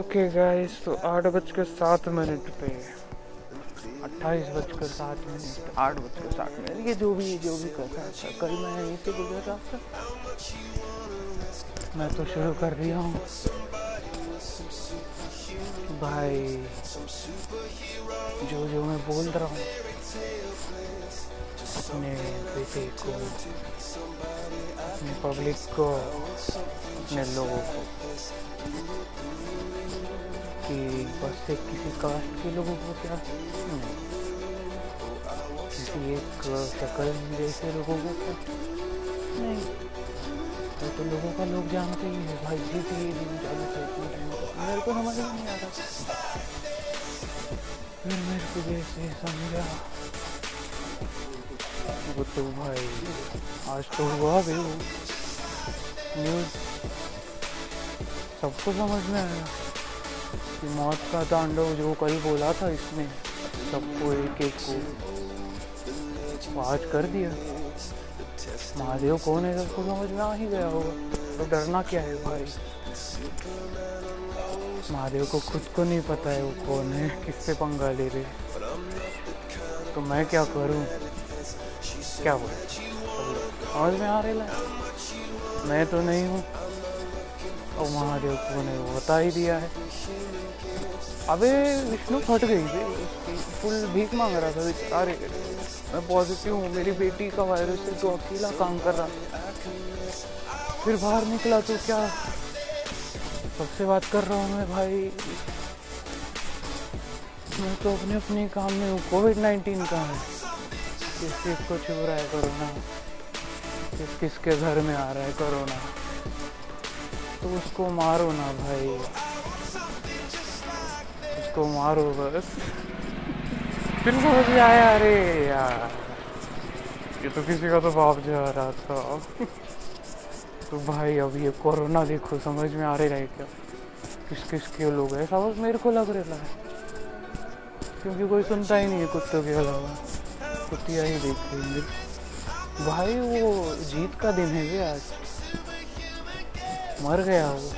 Okay guys तो आठ बजकर सात मिनट पे, अट्ठाईस बजकर सात मिनट, आठ बजकर सात मिनट, ये जो भी जो भी कर रहा था कल मैं यहीं से गुजर रहा था मैं तो शुरू कर दिया हूँ। भाई, जो जो मैं बोल रहा हूँ अपने बेटे को अपने पब्लिक को अपने लोगों को कि बस से किसी कास्ट के लोगों को क्या? किसी एक शक्ल जैसे लोगों को क्या? नहीं। तो, तो लोगों का लोग जानते ही है भाई जी भी दिन चालू था इतने टाइम मेरे को समझ नहीं आ रहा। फिर मेरे को जैसे समझा। तो भाई। आज तो हुआ भी न्यूज़ सबको समझ में आया कि मौत का तांडव जो कल बोला था इसने, सबको एक एक को आज कर दिया। महादेव कौन है? सबको समझ में आ ही गया होगा। तो डरना क्या है भाई? महादेव को खुद को नहीं पता है वो कौन है, किससे पंगा ले रहे तो मैं क्या करूँ? क्या हो समझ में आ रही है? मैं तो नहीं हूँ। और महादेव को ने बता ही दिया है। अबे, विष्णु फट गई थी। फुल भीख मांग रहा था बेचारे मैं पॉजिटिव हूँ, मेरी बेटी का वायरस है तो अकेला काम कर रहा फिर बाहर निकला तो क्या? सबसे बात कर रहा हूँ मैं भाई। मैं तो अपने अपने काम में हूँ। कोविड नाइन्टीन का है? किस किस को छू रहा है कोरोना? किस किस के घर में आ रहा है कोरोना? तो उसको मारो ना भाई। उसको मारो बस। फिर समझ में आया, अरे यार। ये तो किसी का तो बाप जा रहा था। तो भाई, अब ये कोरोना देखो, समझ में आ रहा है क्या? किस किस के लोग है? सब मेरे को लग रहा है। क्योंकि कोई सुनता ही नहीं है कुत्तों के अलावा। कुत्तियाँ ही देख लेंगे। भाई, वो जीत का दिन है भी आज? मर गया वो।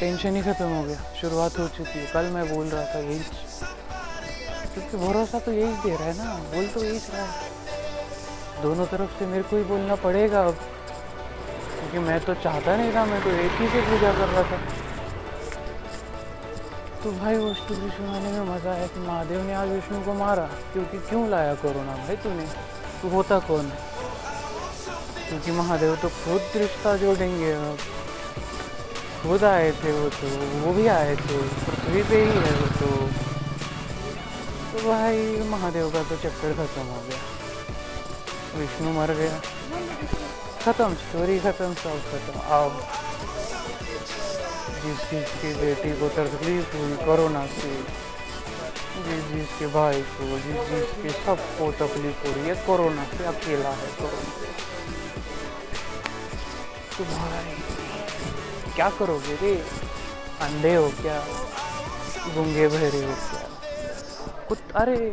टेंशन ही खत्म हो गया। शुरुआत हो चुकी है। कल मैं बोल रहा था यही। क्योंकि भरोसा तो यही दे रहा है ना। बोल तो यही रहा है। दोनों तरफ़ से मेरे को ही बोलना पड़ेगा अब। क्योंकि मैं तो चाहता नहीं था, मैं तो एक ही से पूजा कर रहा था। तो भाई वो स्टोरी सुनाने में मज़ा आया कि महादेव ने आज विष्णु को मारा, क्योंकि क्यों लाया कोरोना भाई तूने? तू होता कौन है? क्योंकि महादेव तो खुद रिश्ता जोड़ेंगे अब। खुद आए थे वो तो वो भी आए थे, पृथ्वी पे ही है वो तो। तो भाई महादेव का तो चक्कर खत्म हो गया। विष्णु मर गया। खत्म स्टोरी खत्म, सब खत्म, अब। जिस जिसकी बेटी को तकलीफ़ हुई, कोरोना से। जिस जिसके भाई को जिस जिसके सबको तकलीफ़ हो रही है। कोरोना से अकेला है कोरोना। तो भाई, क्या करोगे रे? अंधे हो क्या? गूँगे बहरे हो क्या? कुत, अरे,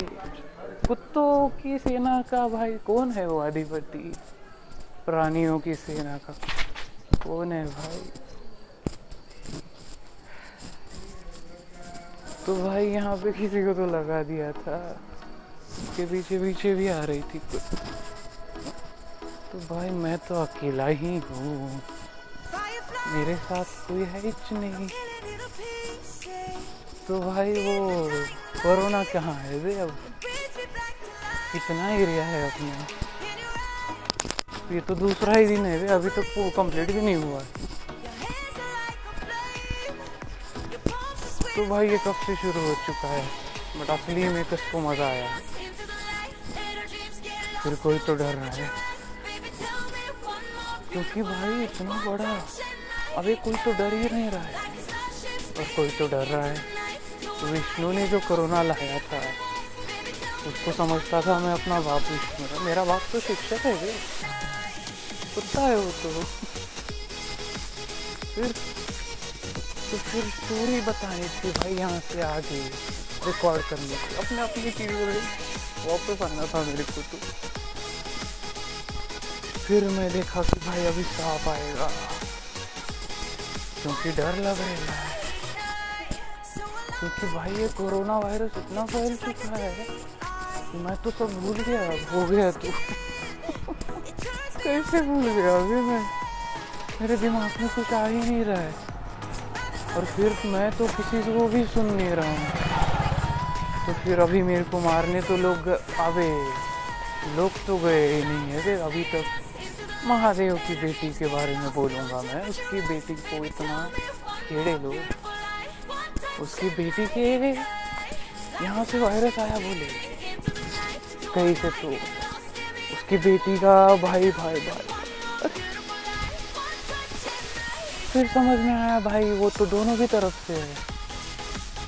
कुत्तों की सेना का भाई कौन है वो अधिपति? प्राणियों की सेना का कौन है भाई? तो भाई यहाँ पे किसी को तो लगा दिया था। उसके पीछे पीछे भी आ रही थी कुछ तो भाई मैं तो अकेला ही हूँ। मेरे साथ कोई है हिच नहीं। तो भाई वो कोरोना कहाँ है वे अब? कितना एरिया है अपने? ये तो दूसरा ही दिन है वे अभी तो कंप्लीट भी नहीं हुआ। तो भाई ये कब से शुरू हो चुका है? बट असली में किसको मज़ा आया। फिर कोई तो डर रहा। है क्योंकि भाई इतना बड़ा अभी कोई तो डर ही नहीं रहा है। और कोई तो डर रहा है तो विष्णु ने जो कोरोना लाया था, उसको समझता था मैं अपना बाप विष्णु मेरा बाप तो शिक्षक है कुत्ता है वो तो। फिर तो फिर स्टोरी बतानी थी भाई यहाँ से आगे रिकॉर्ड करने थी अपने अपनी चीज़ों में वापस आना था मेरे को तो। फिर मैं देखा कि भाई अभी सांप आएगा। क्योंकि डर लग रहा है। क्योंकि भाई ये कोरोना वायरस इतना फैल चुका है मैं तो सब भूल गया। हो गया तो। कैसे भूल गया अभी मैं? मेरे दिमाग में कुछ आ ही नहीं रहा है। और फिर मैं तो किसी को भी सुन नहीं रहा हूँ। तो फिर अभी मेरे को मारने तो लोग अबे लोग तो गए ही नहीं है देख अभी तक महादेव की बेटी के बारे में बोलूँगा मैं। उसकी बेटी को इतना छेड़े लोग उसकी बेटी के यहाँ से वायरस आया बोले। कहीं से तो उसकी बेटी का भाई भाई भाई। फिर समझ में आया, भाई, वो तो दोनों की तरफ़ से है।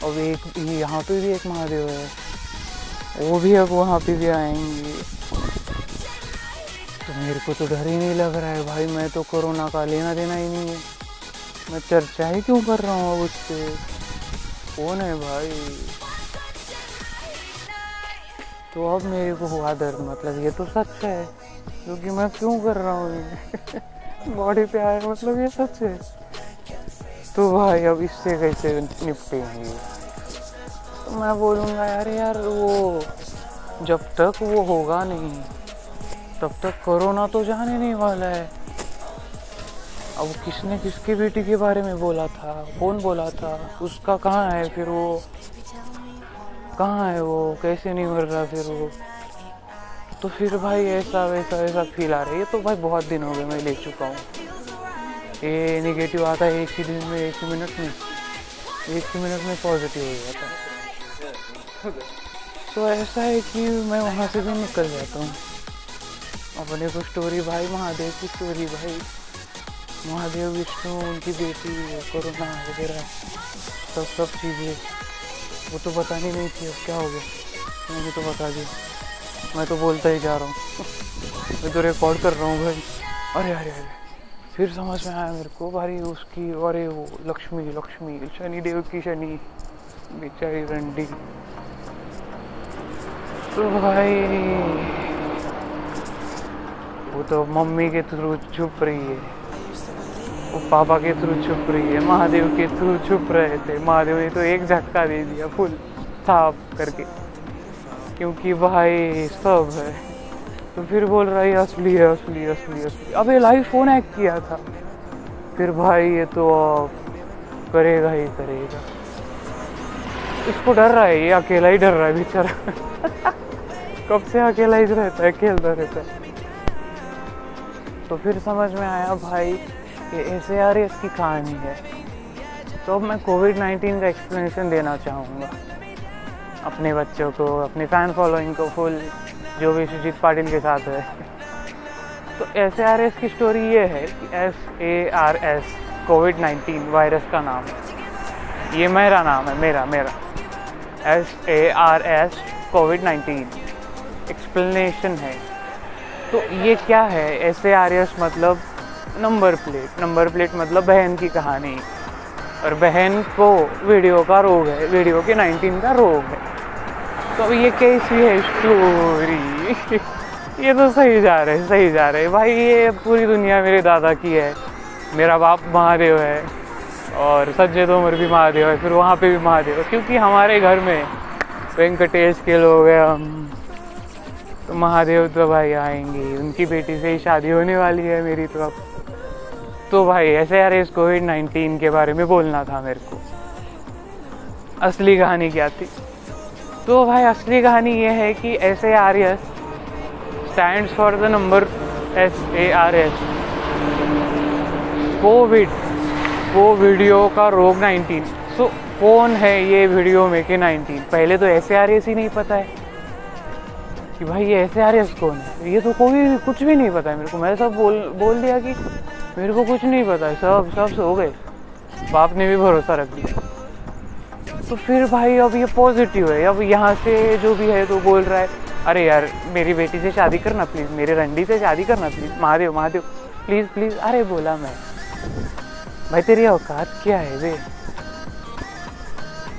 और एक यहाँ पे भी एक महादेव है। वो भी अब वहाँ पे भी आएँगे। तो मेरे को तो डर ही नहीं लग रहा है, भाई, मैं तो कोरोना का लेना देना ही नहीं है। मैं चर्चा ही क्यों कर रहा हूँ अब उससे? कौन है भाई? तो अब मेरे को हुआ दर्द मतलब ये तो सच है, क्योंकि मैं क्यों कर रहा हूँ बॉडी पे आया मतलब ये सच है। तो भाई, अब इससे कैसे निपटेंगे? तो मैं बोलूँगा यार यार, वो जब तक वो होगा नहीं, तब तक कोरोना तो जाने नहीं वाला है। अब किसने किसकी बेटी के बारे में बोला था? कौन बोला था? उसका कहाँ है फिर वो? कहाँ है वो? कैसे नहीं मर रहा फिर वो? तो फिर भाई ऐसा वैसा वैसा फील आ रहा है। ये तो भाई बहुत दिन हो गए मैं ले चुका हूँ। ये निगेटिव आता है एक ही दिन में, एक ही मिनट में। एक ही मिनट में पॉजिटिव हो जाता है। तो ऐसा है कि मैं वहाँ से भी निकल जाता हूँ। अपने को स्टोरी भाई, महादेव की स्टोरी भाई। महादेव, विष्णु, उनकी बेटी, कोरोना वगैरह, सब सब चीज़ें। वो तो बतानी नहीं थी अब क्या हो गया। मैंने तो बता दिया। मैं तो बोलता ही जा रहा हूँ। मैं तो रिकॉर्ड कर रहा हूँ भाई। अरे अरे अरे। फिर समझ में आया मेरे को, भाई उसकी, अरे वो लक्ष्मी लक्ष्मी शनि देव की शनि, बेचारी रंडी। तो भाई, वो तो मम्मी के थ्रू छुप रही है। वो पापा के थ्रू छुप रही है। महादेव के थ्रू छुप रहे थे। महादेव ने तो एक झटका दे दिया, फुल साफ़ करके। क्योंकि भाई सब है। तो फिर बोल रहा है, असली है, असली असली असली। अब ये लाइव फ़ोन हैक किया था। फिर भाई ये तो करेगा ही करेगा। इसको डर रहा है, ये अकेला ही डर रहा है बेचारा। कब से अकेला ही रहता है, खेलता रहता है। तो फिर समझ में आया, भाई कि ऐसे यार इसकी कहानी है। तो अब मैं कोविड नाइन्टीन का एक्सप्लेनेशन देना चाहूँगा। अपने बच्चों को, अपने फ़ैन फॉलोइंग को फुल जो भी सुजीत पाटिल के साथ है। तो एस ए आर एस की स्टोरी ये है कि S A R S COVID nineteen virus का नाम है। ये मेरा नाम है, मेरा मेरा। S A R S COVID nineteen explanation है। तो ये क्या है? एस ए आर एस मतलब नंबर प्लेट नंबर प्लेट मतलब बहन की कहानी। और बहन को वीडियो का रोग है। वीडियो के 19 का रोग है। तो ये कैसी है स्टोरी ये तो सही जा रहे, सही जा रहे। भाई, ये पूरी दुनिया मेरे दादा की है। मेरा बाप महादेव है। और सज्जय तोमर भी महादेव है, फिर वहाँ पे भी महादेव क्योंकि हमारे घर में वेंकटेश के लोग हैं हम। तो महादेव तो भाई आएँगे उनकी बेटी से ही शादी होने वाली है मेरी तो अब। तो भाई, ऐसे यार इस कोविड नाइन्टीन के बारे में बोलना था मेरे को। असली कहानी क्या थी? तो भाई, असली कहानी ये है कि S A R S stand for the number S A R S COVID वो वीडियो का रोग 19 सो कौन है ये वीडियो में के 19 पहले तो एस ए आर एस ही नहीं पता है। कि भाई, ये एस ए आर एस कौन है? ये तो कोई कुछ भी नहीं पता है मेरे को। मैं सब बोल बोल दिया कि मेरे को कुछ नहीं पता है। सब सब सो गए। बाप ने भी भरोसा रख दिया तो फिर भाई अब ये पॉजिटिव है। अब यहाँ से जो भी है तो बोल रहा है, अरे यार, मेरी बेटी से शादी करना प्लीज़ मेरे रंडी से शादी करना please Mahadev Mahadev please please अरे बोला मैं। भाई तेरी औकात क्या है वे?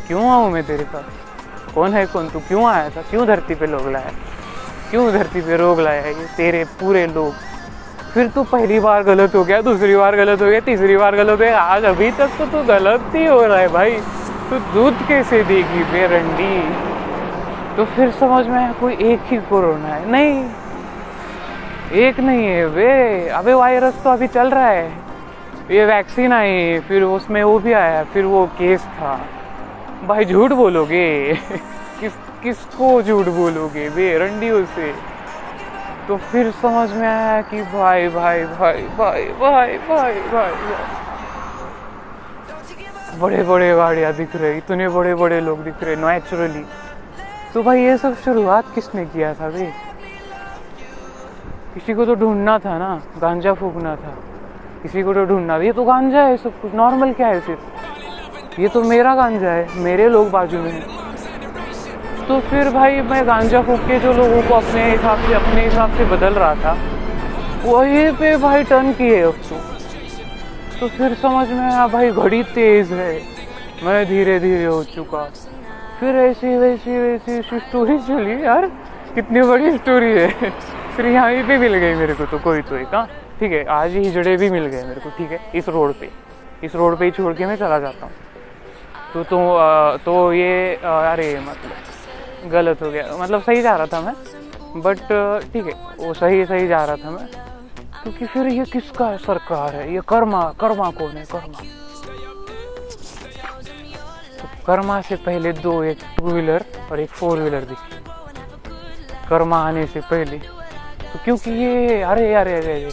क्यों आऊँ मैं तेरे पास? कौन है कौन तू? क्यों आया था? क्यों धरती पे लोग लाया? क्यों धरती पे रोग लाया ये तेरे पूरे लोग? फिर तू पहली बार गलत हो गया, दूसरी बार गलत हो गया, तीसरी बार गलत हो गया। आज अभी तक तो तू गलत ही हो रहा है भाई। तो दूध कैसे देगी बेरंडी तो फिर समझ में आया कोई एक ही कोरोना है। नहीं एक नहीं है वे। अबे वायरस तो अभी चल रहा है। ये वैक्सीन आई फिर उसमें वो भी आया फिर वो केस था। भाई झूठ बोलोगे? किस किसको झूठ बोलोगे बेरंडियों उसे? तो फिर समझ में आया कि भाई भाई भाई भाई भाई भाई भाई भाई भाई भाई भाई भाई भाई, भाई। बड़े बड़े गाड़ियाँ दिख रहे, इतने बड़े बड़े लोग दिख रहे नेचुरली तो भाई ये सब शुरुआत किसने किया था भाई किसी को तो ढूंढना था ना, गांजा फूकना था। किसी को तो ढूंढना, ये तो गांजा है सब कुछ नॉर्मल क्या है सिर्फ़? ये तो मेरा गांजा है, मेरे लोग बाजू में तो फिर भाई मैं गांजा फूक के जो लोगों को अपने हिसाब से, अपने हिसाब से बदल रहा था, वही पे भाई टर्न किए अब तो फिर समझ में आया भाई घड़ी तेज है। मैं धीरे धीरे हो चुका। फिर ऐसी वैसी वैसी स्टोरी चली यार कितनी बड़ी स्टोरी है। फिर यहाँ पे मिल गई मेरे को तो कोई तो एक हाँ। ठीक है आज ही हिजड़े भी मिल गए मेरे को ठीक है इस रोड पे। इस रोड पे ही छोड़ के मैं चला जाता हूँ। तो तो आ, तो ये अरे मतलब गलत हो गया। मतलब सही जा रहा था मैं बट ठीक है वो सही सही जा रहा था मैं। क्योंकि फिर ये किसका है सरकार है? ये कर्मा कर्मा कौन है? कर्मा। तो कर्मा से पहले दो, एक टू व्हीलर और एक फोर व्हीलर दिखी कर्मा आने से पहले। तो क्योंकि ये, अरे अरे अरे अरे,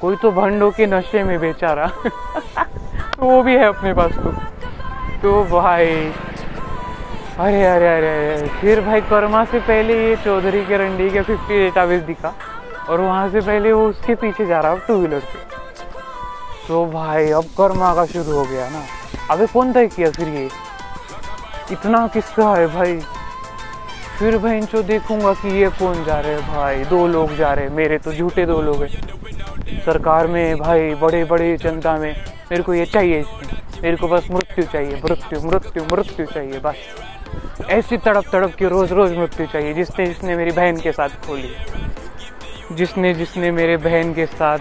कोई तो भंडो के नशे में बेचारा। वो भी है अपने पास तो। तो भाई, अरे अरे अरे अरे, फिर भाई कर्मा से पहले ये चौधरी के रंडी के फिफ्टी डेटाबेस दिखा। और वहाँ से पहले वो उसके पीछे जा रहा टू व्हीलर पे तो भाई, अब कर्मा का शुरू हो गया ना। अबे कौन तय किया फिर ये? इतना किसका है भाई। फिर भाई इनको देखूँगा कि ये कौन जा रहे हैं भाई। दो लोग जा रहे हैं, मेरे तो झूठे दो लोग हैं। सरकार में भाई बड़े बड़े जनता में मेरे को ये चाहिए मेरे को बस मृत्यु चाहिए, मृत्यु मृत्यु मृत्यु चाहिए, बस। ऐसी तड़प तड़प के रोज रोज मृत्यु चाहिए, जिसने जिसने मेरी बहन के साथ खोली। जिसने जिसने मेरे बहन के साथ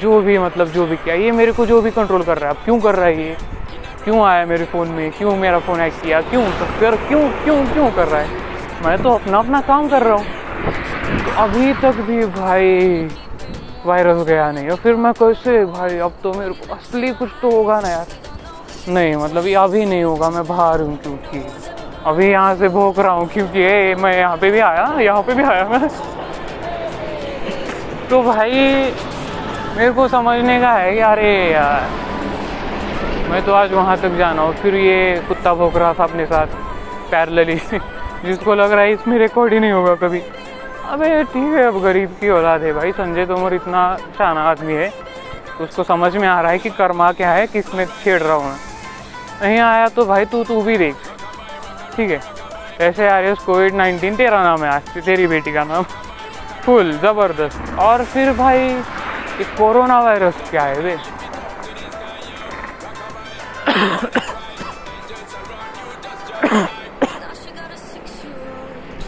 जो भी मतलब जो भी किया ये मेरे को जो भी कंट्रोल कर रहा है। अब क्यों कर रहा है ये? क्यों आया मेरे फ़ोन में? क्यों मेरा फ़ोन हैक किया? क्यों? फिर क्यों क्यों क्यों कर रहा है? मैं तो अपना अपना काम कर रहा हूँ। तो अभी तक भी भाई वायरस गया नहीं। और फिर मैं कैसे भाई अब तो मेरे को असली कुछ तो होगा ना यार। नहीं मतलब ये अभी नहीं होगा मैं बाहर हूँ क्योंकि। अभी यहाँ से भोग रहा हूँ क्योंकि ए, मैं यहाँ पे भी आया यहाँ पे भी आया मैं। तो भाई, मेरे को समझने का है कि अरे यार, मैं तो आज वहाँ तक जाना हूँ। फिर ये कुत्ता भोग रहा था अपने साथ, पैरलली। जिसको लग रहा है इसमें रिकॉर्ड ही नहीं होगा कभी। अबे, ठीक है, अब गरीब की औलाद है भाई। संजय तोमर इतना शाना आदमी है तो उसको समझ में आ रहा है कि कर्मा क्या है, किसमें छेड़ रहा हूँ नहीं आया तो भाई, तू तू भी देख। ठीक है? ऐसे आ रहे कोविड नाइन्टीन तेरा नाम है आज, तेरी बेटी का नाम। फुल ज़बरदस्त। और फिर भाई, ये कोरोना वायरस क्या है वे?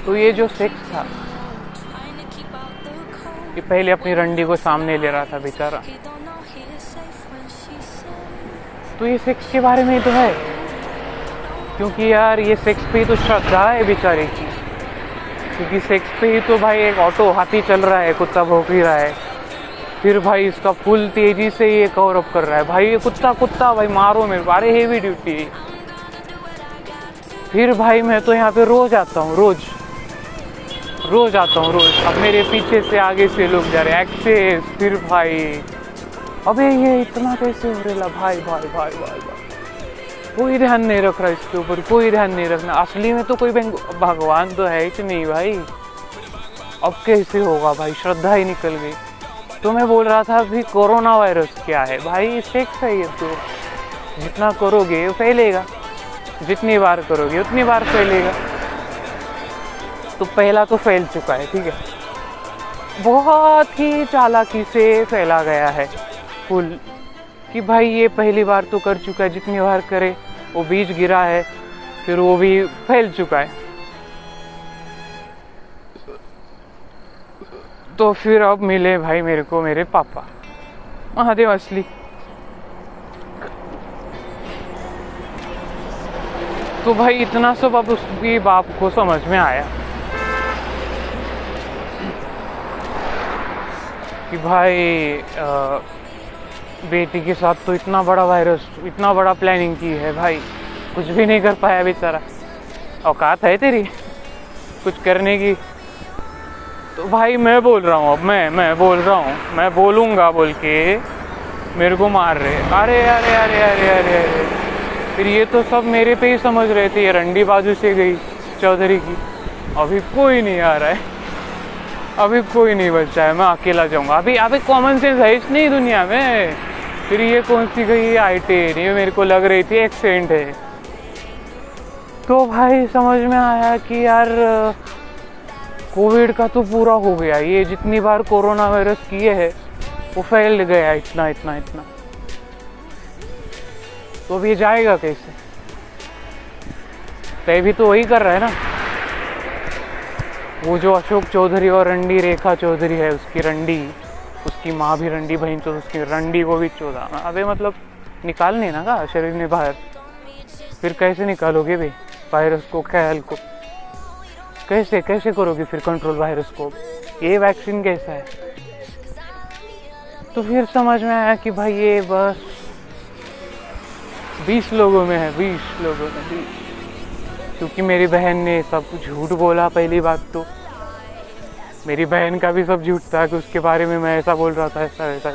तो ये जो सेक्स था, ये पहले अपनी रंडी को सामने ले रहा था बेचारा। तो ये सेक्स के बारे में तो है। क्योंकि यार, ये सेक्स पे तो श्रद्धा है बेचारे की। क्योंकि सेक्स पे ही तो भाई एक ऑटो हाथी चल रहा है, कुत्ता भोग ही रहा है। फिर भाई इसका फुल तेज़ी से ये कवर अप कर रहा है। भाई ये कुत्ता कुत्ता, भाई मारो मेरे को, अरे हेवी ड्यूटी फिर भाई मैं तो यहाँ पे रोज आता हूँ, रोज। रोज आता हूँ, रोज। अब मेरे पीछे से आगे से लोग जा रहे एक्सेस फिर भाई। अबे ये इतना कैसे हो रहा भाई भाई भाई भाई भाई। कोई ध्यान नहीं रख रहा इसके ऊपर, कोई ध्यान नहीं रखना असली में तो कोई भगवान तो है ही नहीं भाई। अब कैसे होगा भाई? श्रद्धा ही निकल गई। तो मैं बोल रहा था, अभी कोरोना वायरस क्या है? भाई सेक्स है ये तो। जितना करोगे, फैलेगा। जितनी बार करोगे, उतनी बार फैलेगा। तो पहला तो फैल चुका है, ठीक है? बहुत ही चालाकी से फैला गया है। फुल कि भाई ये पहली बार तो कर चुका है जितनी बार करे वो बीज गिरा है फिर वो भी फैल चुका है। तो फिर अब मिले भाई मेरे को मेरे पापा महादेव असली। तो भाई इतना सब अब उसकी बाप को समझ में आया कि भाई आ, बेटी के साथ तो इतना बड़ा वायरस इतना बड़ा प्लानिंग की है भाई। कुछ भी नहीं कर पाया बेचारा। औकात है तेरी? कुछ करने की? तो भाई मैं बोल रहा हूँ अब, मैं मैं बोल रहा हूँ, मैं बोलूँगा बोल के, मेरे को मार रहे अरे अरे अरे अरे अरे अरे। फिर ये तो सब मेरे पे ही समझ रहे थे, ये रंडी बाजू से गई चौधरी की। अभी कोई नहीं आ रहा है। अभी कोई नहीं बचा है, मैं अकेला जाऊँगा। अभी अभी कॉमन सेंस है, इस नहीं दुनिया में। फिर ये कौन सी गई आई टेन ये मेरे को लग रही थी एक्सेंट है। तो भाई, समझ में आया कि यार, कोविड का तो पूरा हो गया। ये जितनी बार कोरोना वायरस किए है, वो फैल गया इतना इतना इतना। तो अब ये जाएगा कैसे? तय भी तो वही कर रहा है ना। वो जो अशोक चौधरी और रंडी, रेखा चौधरी है, उसकी रंडी। उसकी माँ भी रंडी बहन तो उसकी रंडी को भी चौदह अबे मतलब निकालने ना का शरीर ने बाहर? फिर कैसे निकालोगे भाई? वायरस को, ख्याल को। कैसे कैसे करोगे फिर कंट्रोल वायरस को? ये वैक्सीन कैसा है? तो फिर समझ में आया कि भाई ये बस बीस लोगों में है, बीस लोगों में, बीस। क्योंकि मेरी बहन ने सब झूठ बोला पहली बात तो। मेरी बहन का भी सब झूठ था कि उसके बारे में मैं ऐसा बोल रहा था, ऐसा वैसा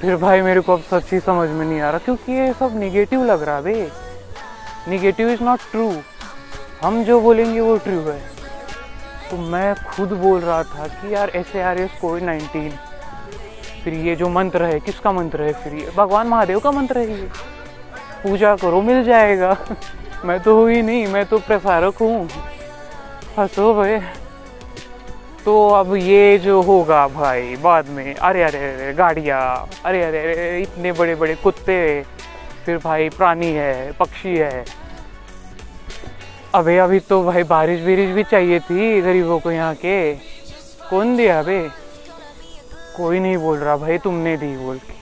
फिर भाई मेरे को अब सच्ची समझ में नहीं आ रहा, क्योंकि ये सब निगेटिव लग रहा है निगेटिव इज़ नॉट ट्रू हम जो बोलेंगे वो ट्रू है। तो मैं खुद बोल रहा था कि यार ऐसे आर एस कोविड नाइन्टीन फिर ये जो मंत्र है, किसका मंत्र है फिर ये? भगवान महादेव का मंत्र है ये। पूजा करो, मिल जाएगा। मैं तो हुई नहीं, मैं तो प्रसारक हूँ। हंसो भाई तो अब ये जो होगा भाई, बाद में। अरे अरे अरे, गाड़ियाँ। अरे अरे अरे इतने बड़े बड़े कुत्ते। फिर भाई प्राणी है, पक्षी है। अबे, अभी तो भाई बारिश बिरिश भी चाहिए थी गरीबों को यहाँ के। कौन दिया अबे? कोई नहीं बोल रहा भाई, तुमने दी बोल के।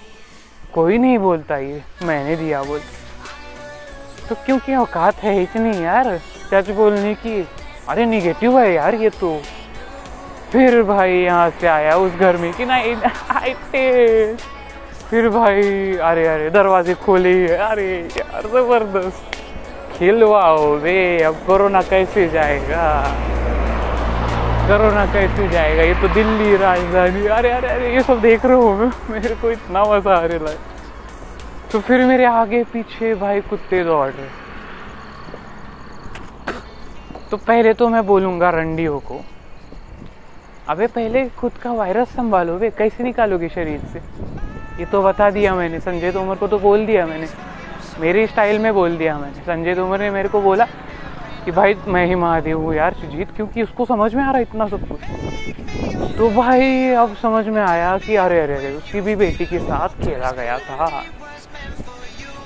कोई नहीं बोलता ये, मैंने दिया बोल तो क्योंकि औकात है इतनी यार, सच बोलने की। अरे निगेटिव है यार ये तो। फिर भाई यहाँ से आया उस घर में कि नहीं आए फिर भाई, अरे अरे, दरवाजे खोले अरे यार, ज़बरदस्त। खिलवाओ वे, अब कोरोना कैसे जाएगा? कोरोना कैसे जाएगा? ये तो दिल्ली राजधानी। अरे अरे अरे, ये सब देख रहे हो मेरे को इतना मज़ा आ रहा है। तो फिर मेरे आगे पीछे भाई कुत्ते दौड़ रहे। तो पहले तो मैं बोलूँगा रंडियों को। अबे पहले खुद का वायरस संभालो वे, कैसे निकालोगे शरीर से? ये तो बता दिया मैंने, संजय तोमर को तो बोल दिया मैंने। मेरी स्टाइल में बोल दिया मैंने। संजय तोमर ने मेरे को बोला कि भाई, मैं ही महादेव हूँ यार, सुजीत, क्योंकि उसको समझ में आ रहा इतना सब कुछ। तो भाई, अब समझ में आया कि अरे अरे अरे, उसकी भी बेटी के साथ खेला गया था।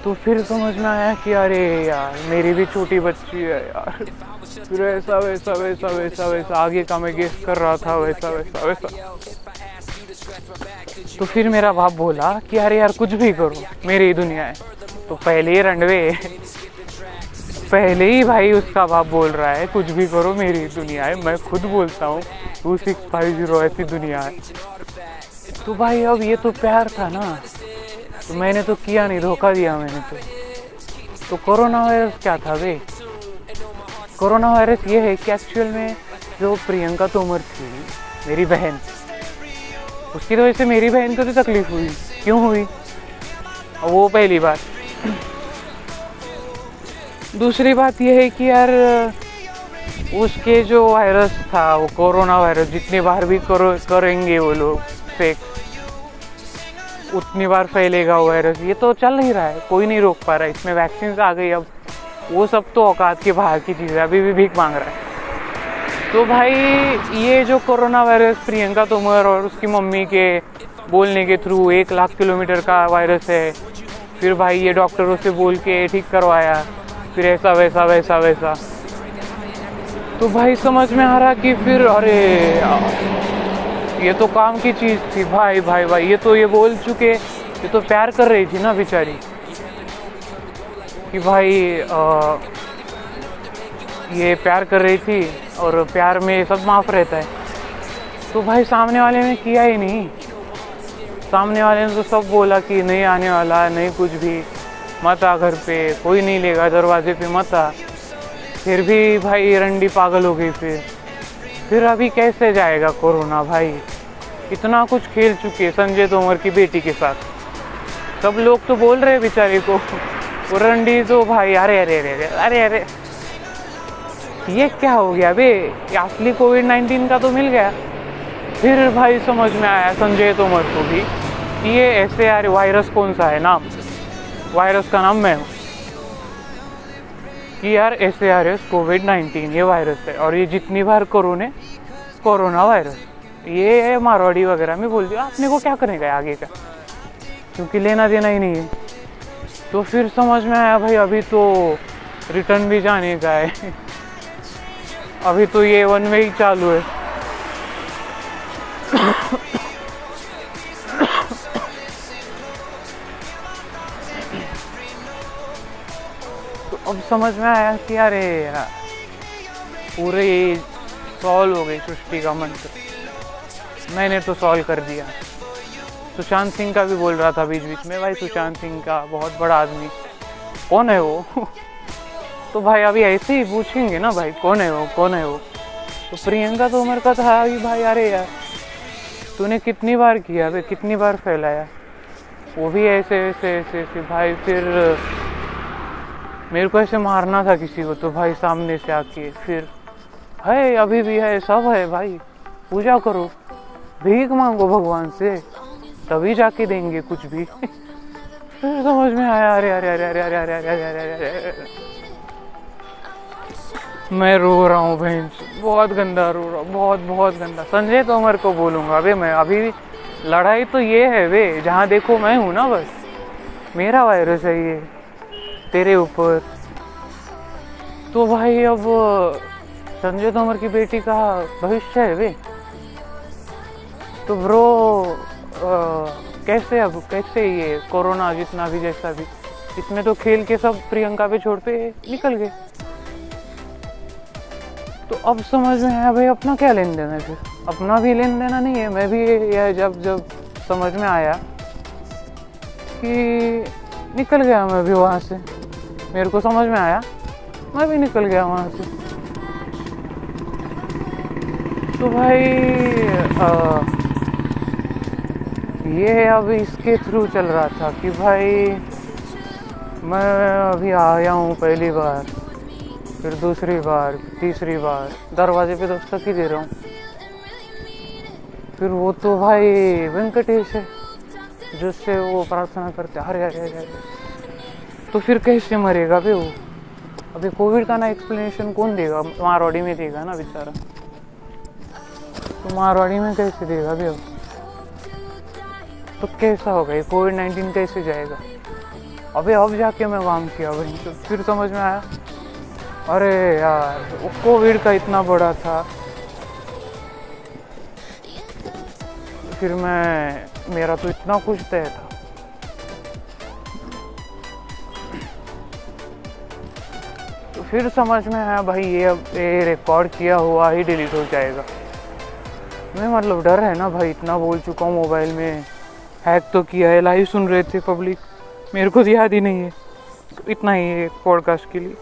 तो फिर समझ में आया कि अरे यार, मेरी भी छोटी बच्ची है यार। फिर ऐसा वैसा वैसा वैसा वैसा आगे का मैं गेस कर रहा था, वैसा वैसा वैसा। तो फिर मेरा बाप बोला कि अरे यार, कुछ भी करो, मेरी ही दुनिया है। तो पहले ही रंडवे। पहले ही भाई उसका बाप बोल रहा है, कुछ भी करो, मेरी दुनिया है। मैं खुद बोलता हूँ टू सिक्स फाइव ज़ीरो ऐसी दुनिया है। तो भाई, अब ये तो प्यार था ना। तो मैंने तो किया नहीं, धोखा दिया मैंने तो। तो कोरोना वायरस क्या था वे? कोरोना वायरस ये है कि एक्चुअल में जो प्रियंका तोमर थी, मेरी बहन, उसकी वजह से मेरी बहन को तो तकलीफ़ हुई। क्यों हुई? और वो पहली बात। दूसरी बात यह है कि यार, उसके जो वायरस था, वो कोरोना वायरस, जितनी बार भी करो, करेंगे वो लोग फेक उतनी बार फैलेगा वायरस ये तो चल नहीं रहा है, कोई नहीं रोक पा रहा है। इसमें वैक्सीन आ गई, अब वो सब तो औकात के बाहर की चीज़ है, अभी भी भीख मांग रहा है। तो भाई, ये जो कोरोना वायरस प्रियंका तोमर और उसकी मम्मी के बोलने के थ्रू एक लाख किलोमीटर का वायरस है, फिर भाई ये डॉक्टरों से बोल के ठीक करवाया, फिर ऐसा, वैसा वैसा वैसा। तो भाई, समझ में आ रहा कि फिर, अरे ये तो काम की चीज़ थी। भाई भाई भाई ये तो ये बोल चुके ये तो प्यार कर रही थी ना बेचारी। कि भाई आ, ये प्यार कर रही थी और प्यार में सब माफ़ रहता है। तो भाई सामने वाले ने किया ही नहीं। सामने वाले ने तो सब बोला कि नहीं आने वाला नहीं कुछ भी मत आ घर पे कोई नहीं लेगा दरवाजे पे मत आ। फिर भी भाई रंडी पागल हो गई फिर। फिर अभी कैसे जाएगा कोरोना भाई? इतना कुछ खेल चुके संजय तोमर की बेटी के साथ। सब लोग तो बोल रहे बेचारे को रंडी तो भाई, अरे अरे अरे अरे अरे अरे। ये क्या हो गया बे? असली कोविड नाइन्टीन का तो मिल गया। फिर भाई समझ में आया संजय तोमर को भी कि ये ऐसे यार वायरस कौन सा है नाम? वायरस का नाम मैं हूँ। कि यार ऐसे आर एस कोविड नाइन्टीन ये वायरस है और ये जितनी बार कोरोने, कोरोना वायरस। ये है मारवाड़ी वगैरह, में बोल दिया आपने को क्या करने करेगा आगे का? क्योंकि लेना देना ही नहीं है। तो फिर समझ में आया भाई, अभी तो रिटर्न भी जाने का है। अभी तो ये वन वे ही चालू है। तो अब समझ में आया कि अरे पूरे सॉल्व हो गई सृष्टि का मंत्र। मैंने तो सॉल्व कर दिया। सुशांत सिंह का भी बोल रहा था बीच बीच में भाई सुशांत सिंह का बहुत बड़ा आदमी। कौन है वो? तो भाई अभी ऐसे ही पूछेंगे ना भाई कौन है वो? कौन है वो? तो प्रियंका तो उम्र का था अभी भाई अरे यार तूने कितनी बार किया? भाई कितनी बार फैलाया? वो भी ऐसे ऐसे ऐसे ऐसे। भाई फिर मेरे को ऐसे मारना था किसी को तो भाई सामने से आके फिर है अभी भी है सब है भाई। पूजा करो। भीख मांगो भगवान से तभी जाके देंगे कुछ भी फिर समझ में आया अरे अरे अरे अरे अरे अरे अरे अरे अरे अरे मैं रो रहा हूँ बहन बहुत गंदा रो रहा हूँ बहुत बहुत गंदा संजय तोमर को बोलूँगा अबे मैं अभी लड़ाई तो ये है वे जहाँ देखो मैं हूँ ना बस मेरा वायरस है ये तेरे ऊपर तो भाई अब संजय तोमर की बेटी का भविष्य है वे तो ब्रो कैसे अब कैसे ये कोरोना जितना भी जैसा भी? इसमें तो खेल के सब प्रियंका पे छोड़ पे निकल गए। तो अब समझ में आया भाई अपना क्या लेन देना है फिर? अपना भी लेन देना नहीं है मैं भी यह जब जब समझ में आया कि निकल गया मैं भी वहाँ से। मेरे को समझ में आया मैं भी निकल गया वहाँ से। तो भाई आ, ये अब इसके थ्रू चल रहा था कि भाई, मैं अभी आया हूँ पहली बार, फिर दूसरी बार, तीसरी बार। दरवाजे पे दस्तक ही दे रहा हूँ। फिर वो तो भाई वेंकटेश है, जिससे वो प्रार्थना करते हरे हरे हरे तो फिर कैसे मरेगा भी वो? अभी कोविड का ना एक्सप्लेनेशन कौन देगा? मारवाड़ी में देगा ना बेचारा। तो मारवाड़ी में कैसे देगा भी अब तो कैसा होगा? ये कोविड नाइन्टीन कैसे जाएगा? अबे, अब जाके मैं काम किया भाई तो फिर समझ में आया? अरे यार, वो कोविड का इतना बड़ा था। फिर मैं, मेरा तो इतना कुछ तय था। तो फिर समझ में आया, भाई, ये अब, ये रिकॉर्ड किया हुआ ही डिलीट हो जाएगा। मैं मतलब डर है ना भाई, इतना बोल चुका हूँ मोबाइल में। हैक तो किया है लाइव सुन रहे थे पब्लिक मेरे को याद ही नहीं है। इतना ही है पॉडकास्ट के लिए।